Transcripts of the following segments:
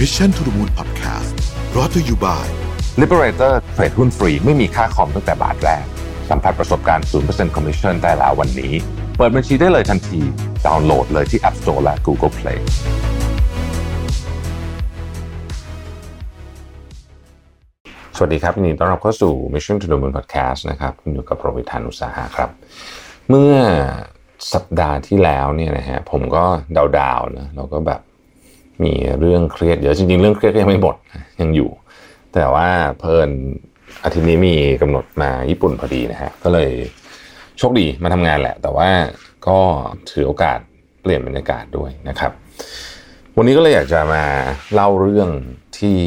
Mission to the Moon Podcast รอ t ธออยู่บ่าย Liberator เทรดหุ้นฟรีไม่มีค่าคอมตั้งแต่บาทแรก สัมผัสประสบการณ์ 0% Commission ได้แล้ววันนี้ เปิดบัญชีได้เลยทันที ดาวน์โหลดเลยที่ App Store และ Google Play สวัสดีครับยินดีต้อนรับเข้าสู่ Mission to the Moon Podcast นะครับคุณอยู่กับโรบิทานุสาหะครับ เมื่อสัปดาห์ที่แล้วเนี่ยนะฮะผมก็ดาวๆนะเราก็แบบ มีเรื่องเครียดเยอะจริงๆ เรื่องเครียดก็ยังไม่หมดยังอยู่ แต่ว่าเพลินอาทิตย์นี้มีกำหนดมาญี่ปุ่นพอดีนะฮะก็เลยโชคดีมาทำงานแหละ แต่ว่าก็ถือโอกาสเปลี่ยนบรรยากาศด้วยนะครับ วันนี้ก็เลยอยากจะมาเล่าเรื่องที่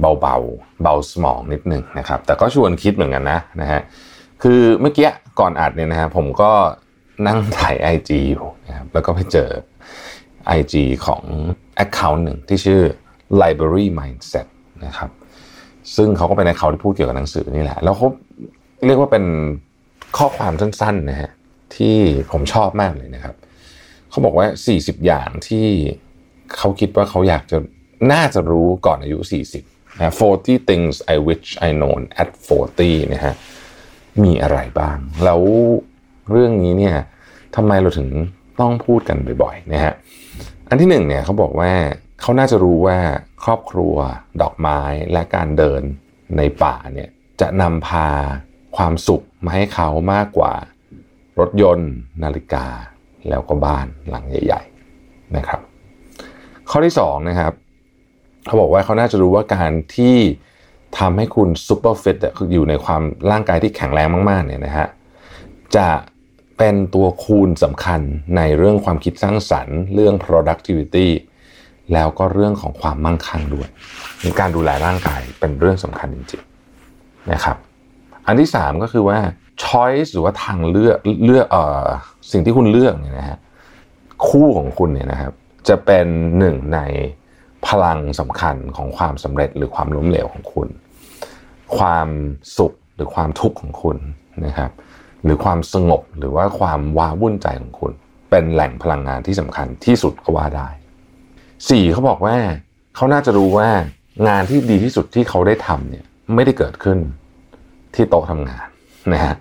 เบาๆ เบาสมองนิดหนึ่งนะครับ แต่ก็ชวนคิดเหมือนกันนะนะฮะคือเมื่อกี้ก่อนอัดเนี่ยนะฮะผมก็นั่งถ่ายไอจีอยู่นะครับแล้วก็ไปเจอ IG ของ Account หนึ่งที่ชื่อ Library Mindset นะครับ ซึ่งเขาก็เป็น Account ที่พูดเกี่ยวกับหนังสือนี่แหละ แล้วเขาเรียกว่าเป็นข้อความสั้นๆนะฮะที่ผมชอบมากเลยนะครับ เขาบอกว่า 40 อย่างที่เขาคิดว่าเขาอยากจะน่าจะรู้ก่อนอายุ 40นะ40 things I wish I known at 40นะฮะมีอะไรบ้าง แล้วเรื่องนี้เนี่ยทำไมเราถึง ต้องพูดกันบ่อยๆนะฮะอันที่หนึ่งเนี่ยเขาบอกว่าเขาน่าจะรู้ว่าครอบครัว ดอกไม้และการเดินในป่าเนี่ยจะนำพาความสุขมาให้เขามากกว่ารถยนต์ นาฬิกา แล้วก็บ้านหลังใหญ่ ๆนะครับ ข้อที่สองนะครับเขาบอกว่าเขาน่าจะรู้ว่าการที่ทำให้คุณซูเปอร์ฟิตคืออยู่ในความร่างกายที่แข็งแรงมากๆเนี่ยนะฮะจะ เป็นตัวคูณสำคัญในเรื่องความคิดสร้างสรรค์ เรื่อง productivity แล้วก็เรื่องของความมั่งคั่งด้วยการดูแลร่างกายเป็นเรื่องสำคัญจริงๆนะครับ อันที่สามก็คือว่า choice หรือว่าทางเลือกเลือกเอ่อสิ่งที่คุณเลือกเนี่ยนะฮะคู่ของคุณเนี่ยนะครับจะเป็นหนึ่งในพลังสำคัญของความสำเร็จหรือความล้มเหลวของคุณ ความสุขหรือความทุกข์ของคุณนะครับ หรือความสงบหรือว่าความว้าวุ่นใจของคุณ เป็นแหล่งพลังงานที่สำคัญที่สุดก็ว่าได้สี่เขาบอกว่าเขาน่าจะรู้ว่างานที่ดีที่สุดที่เขาได้ทำเนี่ยไม่ได้เกิดขึ้นที่โต๊ะทำงานนะฮะ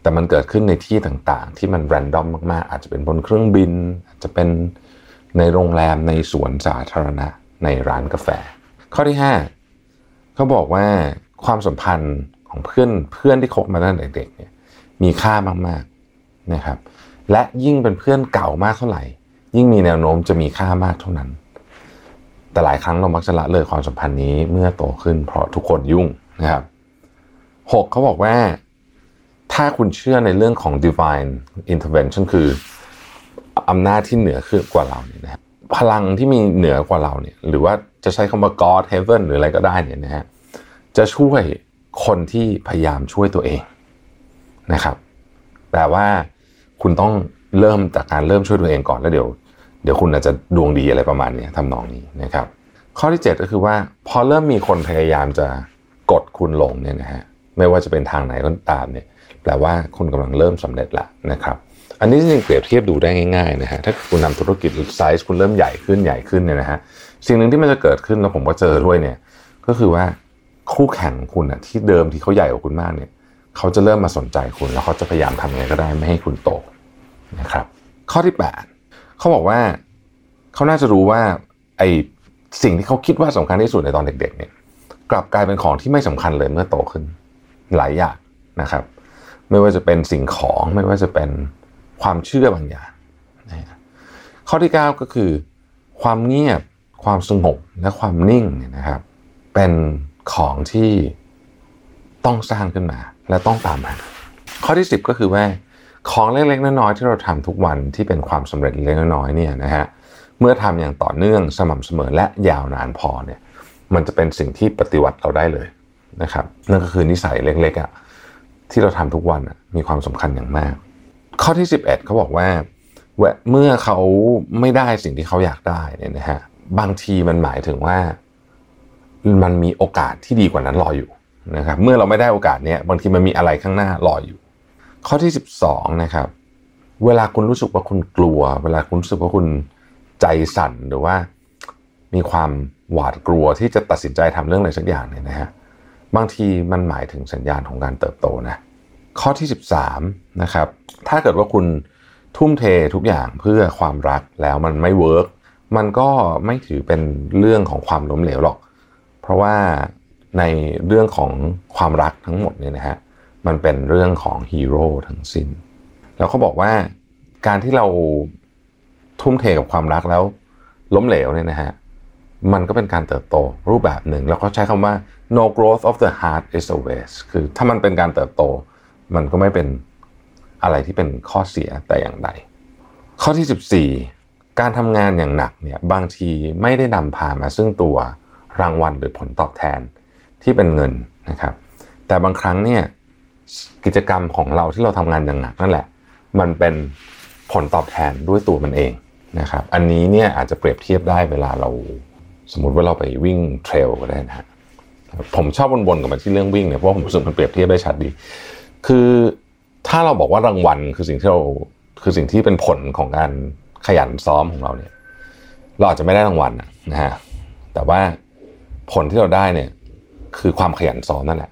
แต่มันเกิดขึ้นในที่ต่างๆ ที่มันแรนดอมมากๆ อาจจะเป็นบนเครื่องบิน อาจจะเป็นในโรงแรมในสวนสาธารณะในร้านกาแฟ ข้อที่ห้าเขาบอกว่าความสัมพันธ์ของเพื่อนเพื่อนที่คบมาตั้งแต่เด็กเนี่ย มีค่ามากๆนะครับ และยิ่งเป็นเพื่อนเก่ามากเท่าไหร่ ยิ่งมีแนวโน้มจะมีค่ามากเท่านั้น แต่หลายครั้งเรามักจะละเลยความสัมพันธ์นี้เมื่อโตขึ้นเพราะทุกคนยุ่งนะครับหกเขาบอกว่าถ้าคุณเชื่อในเรื่องของ divine intervention คืออำนาจที่เหนือขึ้นกว่าเราเนี่ยนะครับพลังที่มีเหนือกว่าเราเนี่ยหรือว่าจะใช้คำว่า God Heaven หรืออะไรก็ได้เนี่ยนะฮะจะช่วยคนที่พยายามช่วยตัวเอง นะครับแต่ว่าคุณต้องเริ่มจากการเริ่มช่วยตัวเองก่อนแล้วเดี๋ยว เดี๋ยวคุณอาจจะดวงดีอะไรประมาณนี้ทำนองนี้นะครับ ข้อที่ 7 ก็คือว่าพอเริ่มมีคนพยายามจะกดคุณลงเนี่ยนะฮะไม่ว่าจะเป็นทางไหนก็ตามเนี่ยแปลว่าคุณกำลังเริ่มสำเร็จแล้วนะครับอันนี้จริงเปรียบเทียบดูได้ง่ายๆนะฮะถ้าคุณทำธุรกิจไซส์คุณเริ่มใหญ่ขึ้นใหญ่ขึ้นเนี่ยนะฮะสิ่งหนึ่งที่มันจะเกิดขึ้นแล้วผมก็เจอด้วยเนี่ยก็คือว่าคู่แข่งคุณอะที่เดิมที่เขาใหญ่กว่าคุณมากเนี่ย เขาจะเริ่มมาสนใจคุณ แล้วเขาจะพยายามทำยังไงก็ได้ไม่ให้คุณโตนะครับ ข้อที่ 8 เขาบอกว่าเขาน่าจะรู้ว่าไอสิ่งที่เขาคิดว่าสำคัญที่สุดในตอนเด็กๆเนี่ยกลับกลายเป็นของที่ไม่สำคัญเลยเมื่อโตขึ้นหลายอย่างนะครับ ไม่ว่าจะเป็นสิ่งของไม่ว่าจะเป็นความเชื่อบางอย่างนะข้อที่ 9 ก็คือ ความเงียบความสงบและความนิ่งเนี่ยนะครับ เป็นของที่ต้องสร้างขึ้นมา และต้องตามมาข้อที่ 10 ก็คือว่าของเล็กๆน้อยๆที่เราทำทุกวันที่เป็นความสำเร็จเล็กๆน้อยๆเนี่ยนะฮะเมื่อทำอย่างต่อเนื่องสม่ำเสมอและยาวนานพอเนี่ยมันจะเป็นสิ่งที่ปฏิวัติเราได้เลยนะครับนั่นก็คือนิสัยเล็กๆอะ่ะที่เราทำทุกวันมีความสำคัญอย่างมาก ข้อที่ 11เขาบอกว่าเมื่อเขาไม่ได้สิ่งที่เขาอยากได้เนี่ยนะฮะบางทีมันหมายถึงว่า มันมีโอกาสที่ดีกว่านั้นรออยู่ นะครับเมื่อเราไม่ได้โอกาสเนี้ยบางทีมันมีอะไรข้างหน้ารออยู่ ข้อที่ 12นะครับเวลาคุณรู้สึกว่าคุณกลัว เวลาคุณรู้สึกว่าคุณใจสั่นหรือว่ามีความหวาดกลัวที่จะตัดสินใจทำเรื่องอะไรสักอย่างเนี่ยนะฮะบางทีมันหมายถึงสัญญาณของการเติบโตนะข้อที่ 13นะครับถ้าเกิดว่าคุณทุ่มเททุกอย่างเพื่อความรักแล้วมันไม่เวิร์กมันก็ไม่ถือเป็นเรื่องของความล้มเหลวหรอก เพราะว่า ในเรื่องของความรักทั้งหมดเนี่ยนะฮะมันเป็นเรื่องของฮีโร่ทั้งสิ้น แล้วเขาบอกว่าการที่เราทุ่มเทกับความรักแล้วล้มเหลวเนี่ยนะฮะมันก็เป็นการเติบโตรูปแบบหนึ่ง แล้วก็ใช้คำว่า no growth of the heart is a waste คือถ้ามันเป็นการเติบโต มันก็ไม่เป็นอะไรที่เป็นข้อเสียแต่อย่างใด ข้อที่ 14 การทำงานอย่างหนักเนี่ยบางทีไม่ได้นำพามาซึ่งตัวรางวัลหรือผลตอบแทน ที่เป็นเงินนะครับ แต่บางครั้งเนี่ยกิจกรรมของเราที่เราทำงานอย่างหนักนั่นแหละ มันเป็นผลตอบแทนด้วยตัวมันเองนะครับ อันนี้เนี่ยอาจจะเปรียบเทียบได้เวลาเราสมมติว่าเราไปวิ่งเทรลก็ได้นะฮะผมชอบวนๆกับมาที่เรื่องวิ่งเนี่ยเพราะผมรู้สึกมันเปรียบเทียบได้ชัดดี คือถ้าเราบอกว่ารางวัลคือสิ่งที่เราคือสิ่งที่เป็นผลของการขยันซ้อมของเราเนี่ย เราอาจจะไม่ได้รางวัลนะฮะแต่ว่าผลที่เราได้เนี่ย คือความขยันซ้อมนั่นแหละ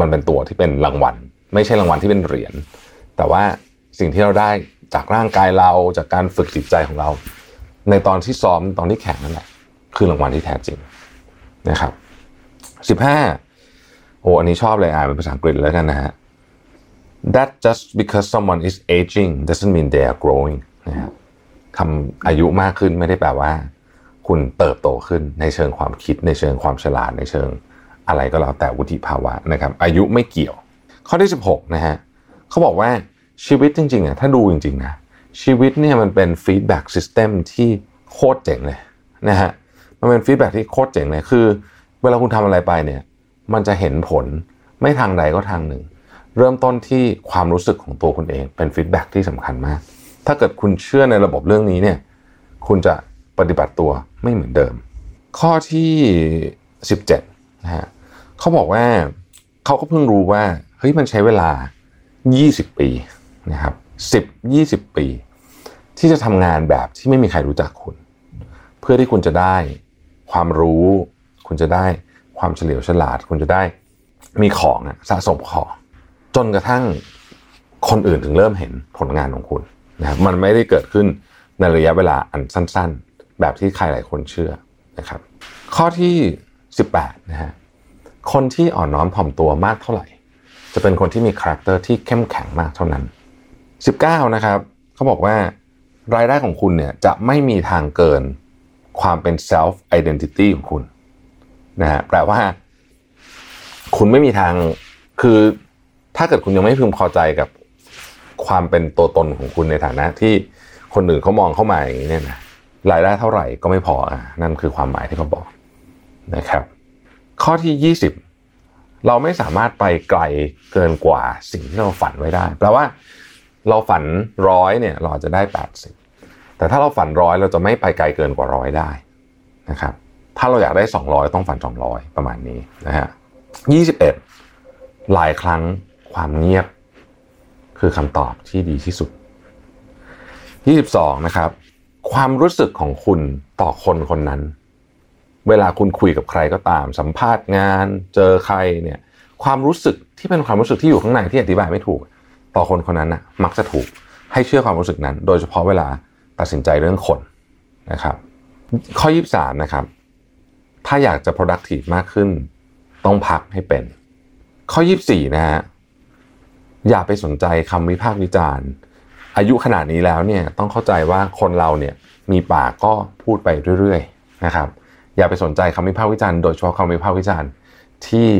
มันเป็นตัวที่เป็นรางวัล ไม่ใช่รางวัลที่เป็นเหรียญ แต่ว่าสิ่งที่เราได้จากร่างกายเราจากการฝึกจิตใจของเรา ในตอนที่ซ้อมตอนที่แข่งนั่นแหละ คือรางวัลที่แท้จริงนะครับสิบห้าโอ้อันนี้ชอบเลยอ่านเป็นภาษาอังกฤษแล้วกันนะฮะ that just because someone is aging doesn't mean they are growing นะครับคำอายุมากขึ้นไม่ได้แปลว่า คุณเติบโตขึ้นในเชิงความคิดในเชิงความฉลาดในเชิง อะไรก็แล้วแต่วุฒิภาวะนะครับ อายุไม่เกี่ยว ข้อที่ 16นะฮะเขาบอกว่าชีวิตจริงๆอะถ้าดูจริงๆนะชีวิตเนี่ยมันเป็นฟีดแบ็กซิสเต็มที่โคตรเจ๋งเลยนะฮะมันเป็น feedback ที่โคตรเจ๋งเลยคือ เวลาคุณทำอะไรไปเนี่ย มันจะเห็นผลไม่ทางใดก็ทางหนึ่ง เริ่มต้นที่ความรู้สึกของตัวคุณเองเป็น feedback ที่สำคัญมาก ถ้าเกิดคุณเชื่อในระบบเรื่องนี้เนี่ยคุณจะปฏิบัติตัวไม่เหมือนเดิม ข้อที่ 17นะฮะ เขาบอกว่าเขาก็เพิ่งรู้ว่าเฮ้ยมันใช้เวลา 20 ปีนะครับ10 20 ปี ที่จะทำงานแบบที่ไม่มีใครรู้จักคุณ เพื่อที่คุณจะได้ความรู้ คุณจะได้ความเฉลียวฉลาด คุณจะได้มีของสะสมของ จนกระทั่งคนอื่นถึงเริ่มเห็นผลงานของคุณนะครับมันไม่ได้เกิดขึ้นในระยะเวลาอันสั้น ๆ แบบที่ใครหลายคนเชื่อนะครับ ข้อที่ 18นะฮะ คนที่อ่อนน้อมถ่อมตัวมากเท่าไหร่ จะเป็นคนที่มี character ที่เข้มแข็งมากเท่านั้น 19 นะครับเขาบอกว่ารายได้ของคุณเนี่ยจะไม่มีทางเกินความเป็น self identity ของคุณนะฮะแปลว่า คุณไม่มีทางคือถ้าเกิดคุณยังไม่พึงพอใจกับความเป็นตัวตนของคุณในฐานะที่คนอื่นเขามองเข้ามาอย่างนี้เนี่ยนะรายได้เท่าไหร่ก็ไม่พออะนั่นคือความหมายที่เขาบอกนะครับ ข้อที่ 20 เราไม่สามารถไปไกลเกินกว่าสิ่งที่เราฝันไว้ได้ แปลว่าเราฝันร้อยเนี่ยเราจะได้ 80 แต่ถ้าเราฝันร้อยเราจะไม่ไปไกลเกินกว่าร้อยได้นะครับ ถ้าเราอยากได้ 200 ต้องฝัน 200 ประมาณนี้นะฮะ21 หลายครั้งความเงียบคือคำตอบที่ดีที่สุด 22 นะครับ ความรู้สึกของคุณต่อคนคนนั้น เวลาคุณคุยกับใครก็ตาม สัมภาษณ์งาน เจอใครเนี่ยความรู้สึกที่เป็นความรู้สึกที่อยู่ข้างในที่อธิบายไม่ถูก ต่อคนคนนั้นนะมักจะถูกให้เชื่อความรู้สึกนั้น โดยเฉพาะเวลาตัดสินใจเรื่องคนนะครับ ข้อ 23 นะครับ ถ้าอยากจะ productive มากขึ้น ต้องพักให้เป็น ข้อ 24 นะฮะอย่าไปสนใจคำวิพากษ์วิจารณ์ อายุขนาดนี้แล้วเนี่ยต้องเข้าใจว่าคนเราเนี่ยมีปากก็พูดไปเรื่อยๆนะครับ อย่าไปสนใจคำวิพากษ์วิจารณ์โดยเฉพาะคำวิพากษ์วิจารณ์ที่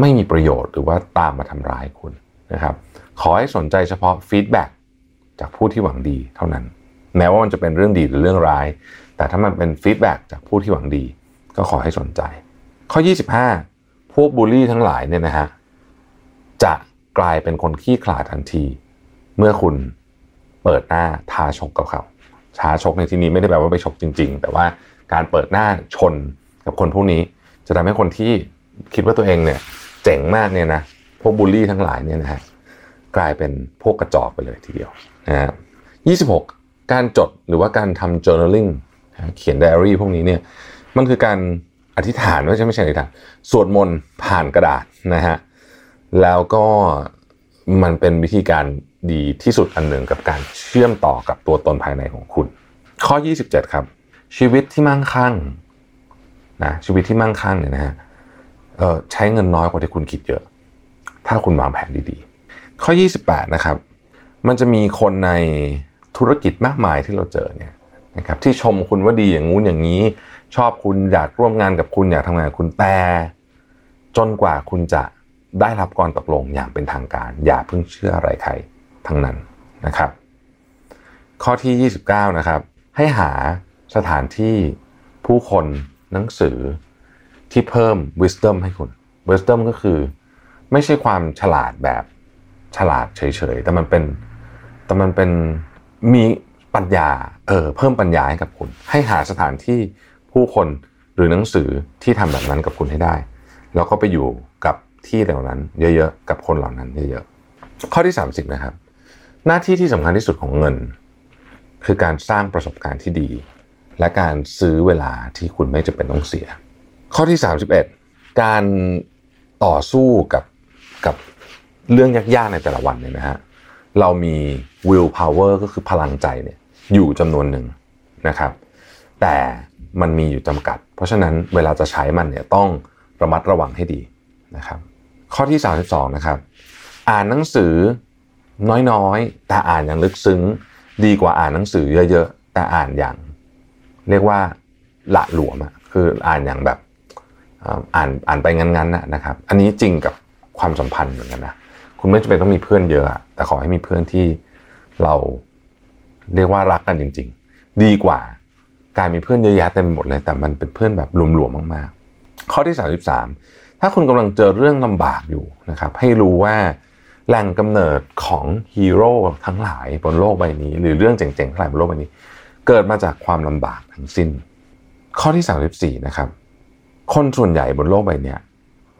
ไม่มีประโยชน์หรือว่าตามมาทำร้ายคุณนะครับ ขอให้สนใจเฉพาะ feedback จากผู้ที่หวังดีเท่านั้น แม้ว่ามันจะเป็นเรื่องดีหรือเรื่องร้าย แต่ถ้ามันเป็น feedback จากผู้ที่หวังดี ก็ขอให้สนใจ ข้อ 25 พวกบูลลี่ทั้งหลายเนี่ยนะฮะจะกลายเป็นคนขี้ขลาดทันที เมื่อคุณเปิดหน้าท้าชกกับเขาท้าชกในที่นี้ไม่ได้แปลว่าไปชกจริง ๆ แต่ว่า การเปิดหน้าชนกับคนพวกนี้ จะทำให้คนที่คิดว่าตัวเองเนี่ย เจ๋งมากเนี่ยนะพวกบูลลี่ทั้งหลายเนี่ยนะฮะกลายเป็นพวกกระจอกไปเลยทีเดียวนะฮะ26การจดหรือว่าการทำ journaling เขียนไดอารี่พวกนี้เนี่ยมันคือการอธิษฐานไม่ใช่ไม่ใช่อธิษฐานสวดมนต์ผ่านกระดาษนะฮะแล้วก็มันเป็นวิธีการดีที่สุดอันหนึ่งกับการเชื่อมต่อกับตัวตนภายในของคุณ ข้อ 27 ครับ ชีวิตที่มั่งคั่งนะชีวิตที่มั่งคั่งเนี่ยนะฮะใช้เงินน้อยกว่าที่คุณคิดเยอะ ถ้าคุณวางแผนดีๆ ข้อ 28 นะครับ มันจะมีคนในธุรกิจมากมายที่เราเจอเนี่ยนะครับที่ชมคุณว่าดีอย่างงู้นอย่างนี้ ชอบคุณอยากร่วมงานกับคุณอยากทำงานกับคุณแต่ จนกว่าคุณจะได้รับการตกลงอย่างเป็นทางการ อย่าเพิ่งเชื่ออะไรใครทั้งนั้นนะครับ ข้อที่ 29 นะครับ ให้หา สถานที่ผู้คนหนังสือที่เพิ่ม wisdom ให้คุณ wisdom ก็คือ ไม่ใช่ความฉลาดแบบฉลาดเฉยๆ แต่มันเป็นแต่มันเป็นมีปัญญาเออเพิ่มปัญญาให้กับคุณ ให้หาสถานที่ผู้คนหรือหนังสือที่ทำแบบนั้นกับคุณให้ได้ แล้วก็ไปอยู่กับที่เหล่านั้น เยอะๆกับคนเหล่านั้นเยอะๆข้อที่ 30 นะครับ หน้าที่ที่สำคัญที่สุดของเงิน คือการสร้างประสบการณ์ที่ดี และการซื้อเวลาที่คุณไม่จะเป็นต้องเสีย ข้อที่ 31 การต่อสู้กับกับเรื่องยากๆในแต่ละวันเนี่ยนะฮะเรามี will power ก็คือพลังใจเนี่ยอยู่จำนวนหนึ่งนะครับ แต่มันมีอยู่จำกัด เพราะฉะนั้นเวลาจะใช้มันเนี่ยต้องระมัดระวังให้ดีนะครับ ข้อที่ 32 นะครับ อ่านหนังสือน้อยๆ แต่อ่านอย่างลึกซึ้ง ดีกว่าอ่านหนังสือเยอะๆ แต่อ่านอย่าง เรียกว่าละหลวมอะคืออ่านอย่างแบบอ่านอ่านไปงั้นๆนะครับ อันนี้จริงกับความสัมพันธ์เหมือนกันนะคุณไม่จำเป็นต้องมีเพื่อนเยอะแต่ขอให้มีเพื่อนที่เราเรียกว่ารักกันจริง ๆ ดีกว่าการมีเพื่อนเยอะแยะเต็มหมดเลยแต่มันเป็นเพื่อนแบบหลวมๆมากๆ ข้อที่ 33 ถ้าคุณกำลังเจอเรื่องลำบากอยู่นะครับให้รู้ว่าแหล่งกำเนิดของฮีโร่ทั้งหลายบนโลกใบนี้ หรือเรื่องเจ๋งๆทั้งหลายบนโลกใบนี้ เกิดมาจากความลำบากทั้งสิ้น ข้อที่ 34 นะครับ คนส่วนใหญ่บนโลกใบนี้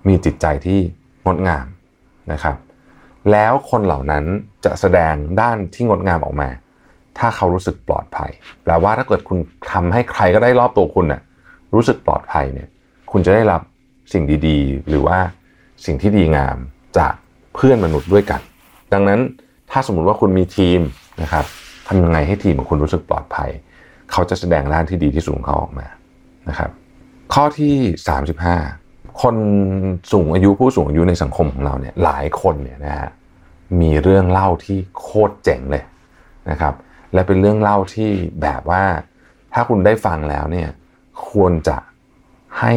มีจิตใจที่งดงามนะครับ แล้วคนเหล่านั้นจะแสดงด้านที่งดงามออกมา ถ้าเขารู้สึกปลอดภัยแปลว่าถ้าเกิดคุณทำให้ใครก็ได้รอบตัวคุณน่ะรู้สึกปลอดภัยเนี่ย คุณจะได้รับสิ่งดีๆ หรือว่าสิ่งที่ดีงามจากเพื่อนมนุษย์ด้วยกัน ดังนั้นถ้าสมมุติว่าคุณมีทีมนะครับ ทำยังไงให้ทีมของคุณรู้สึกปลอดภัย เขาจะแสดงด้านที่ดีที่สุดของเขาออกมานะครับ ข้อที่ 35 คนสูงอายุผู้สูงอายุในสังคมของเราเนี่ยหลายคนเนี่ยนะฮะมีเรื่องเล่าที่โคตรเจ๋งเลยนะครับ และเป็นเรื่องเล่าที่แบบว่าถ้าคุณได้ฟังแล้วเนี่ยควรจะให้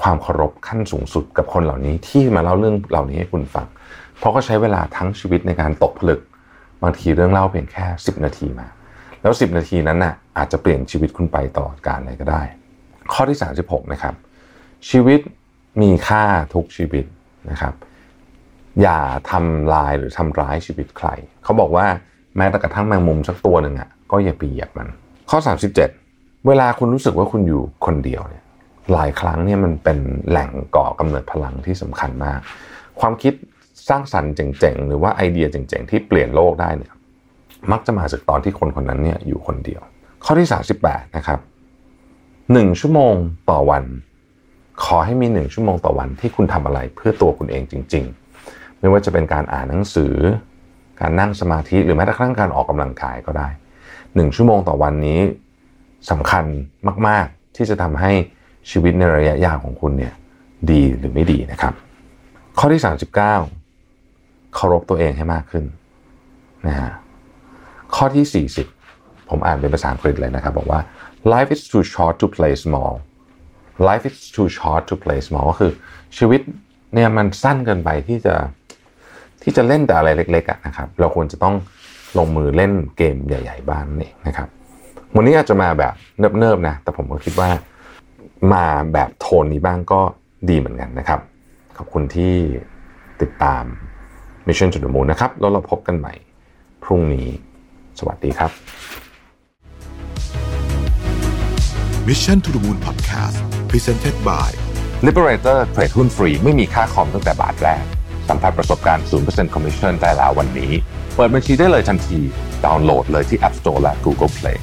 ความเคารพขั้นสูงสุดกับคนเหล่านี้ที่มาเล่าเรื่องเหล่านี้ให้คุณฟัง เพราะก็ใช้เวลาทั้งชีวิตในการตกผลึก บางทีเรื่องเล่าเพียงแค่ 10 นาทีมา แล้ว 10 นาทีนั้นน่ะอาจจะเปลี่ยนชีวิตคุณไปตลอดกาลเลยก็ได้ ข้อที่ 36 นะครับ ชีวิตมีค่าทุกชีวิตนะครับ อย่าทำลายหรือทำร้ายชีวิตใคร เขาบอกว่าแม้แต่กระทั่งแมงมุมสักตัวหนึ่งอะก็อย่าไปเหยียบมัน ข้อ 37 เวลาคุณรู้สึกว่าคุณอยู่คนเดียวเนี่ยหลายครั้งเนี่ยมันเป็นแหล่งก่อกำเนิดพลังที่สำคัญมาก ความคิด สร้างสรรค์เจ๋งๆ หรือว่าไอเดียเจ๋งๆ ที่เปลี่ยนโลกได้เนี่ยมักจะมาจากตอนที่คนคนนั้นเนี่ยอยู่คนเดียว ข้อที่ 38 นะครับ 1 ชั่วโมงต่อวัน ขอให้มีหนึ่งชั่วโมงต่อวันที่คุณทำอะไรเพื่อตัวคุณเองจริง ๆ ไม่ว่าจะเป็นการอ่านหนังสือ การนั่งสมาธิหรือแม้กระทั่งการออกกำลังกายก็ได้หนึ่งชั่วโมงต่อวันนี้สำคัญมากๆ ที่จะทำให้ชีวิตในระยะยาวของคุณเนี่ยดีหรือไม่ดีนะครับ ข้อที่ 39 เคารพตัวเองให้มากขึ้นนะฮะข้อที่ 40 ผมอ่านเป็นภาษาอังกฤษเลยนะครับ บอกว่า life is too short to play small life is too short to play small ก็คือชีวิตเนี่ยมันสั้นเกินไปที่จะที่จะเล่นแต่อะไรเล็กๆนะครับ เราควรจะต้องลงมือเล่นเกมใหญ่ ๆ บ้างนี่นะครับ วันนี้อาจจะมาแบบเนิบๆนะ แต่ผมก็คิดว่ามาแบบโทนนี้บ้างก็ดีเหมือนกันนะครับ ขอบคุณที่ติดตาม Mission to the Moon นะครับ แล้วเราพบกันใหม่ พรุ่งนี้ สวัสดีครับ Mission to the Moon Podcast Presented by Liberator เทรดหุ้นฟรีไม่มีค่าคอมตั้งแต่บาทแรก สัมผัสประสบการณ์ 0% Commission ได้แล้ววันนี้ เปิดบัญชีได้เลยทันที ดาวน์โหลดเลยที่ App Store และ Google Play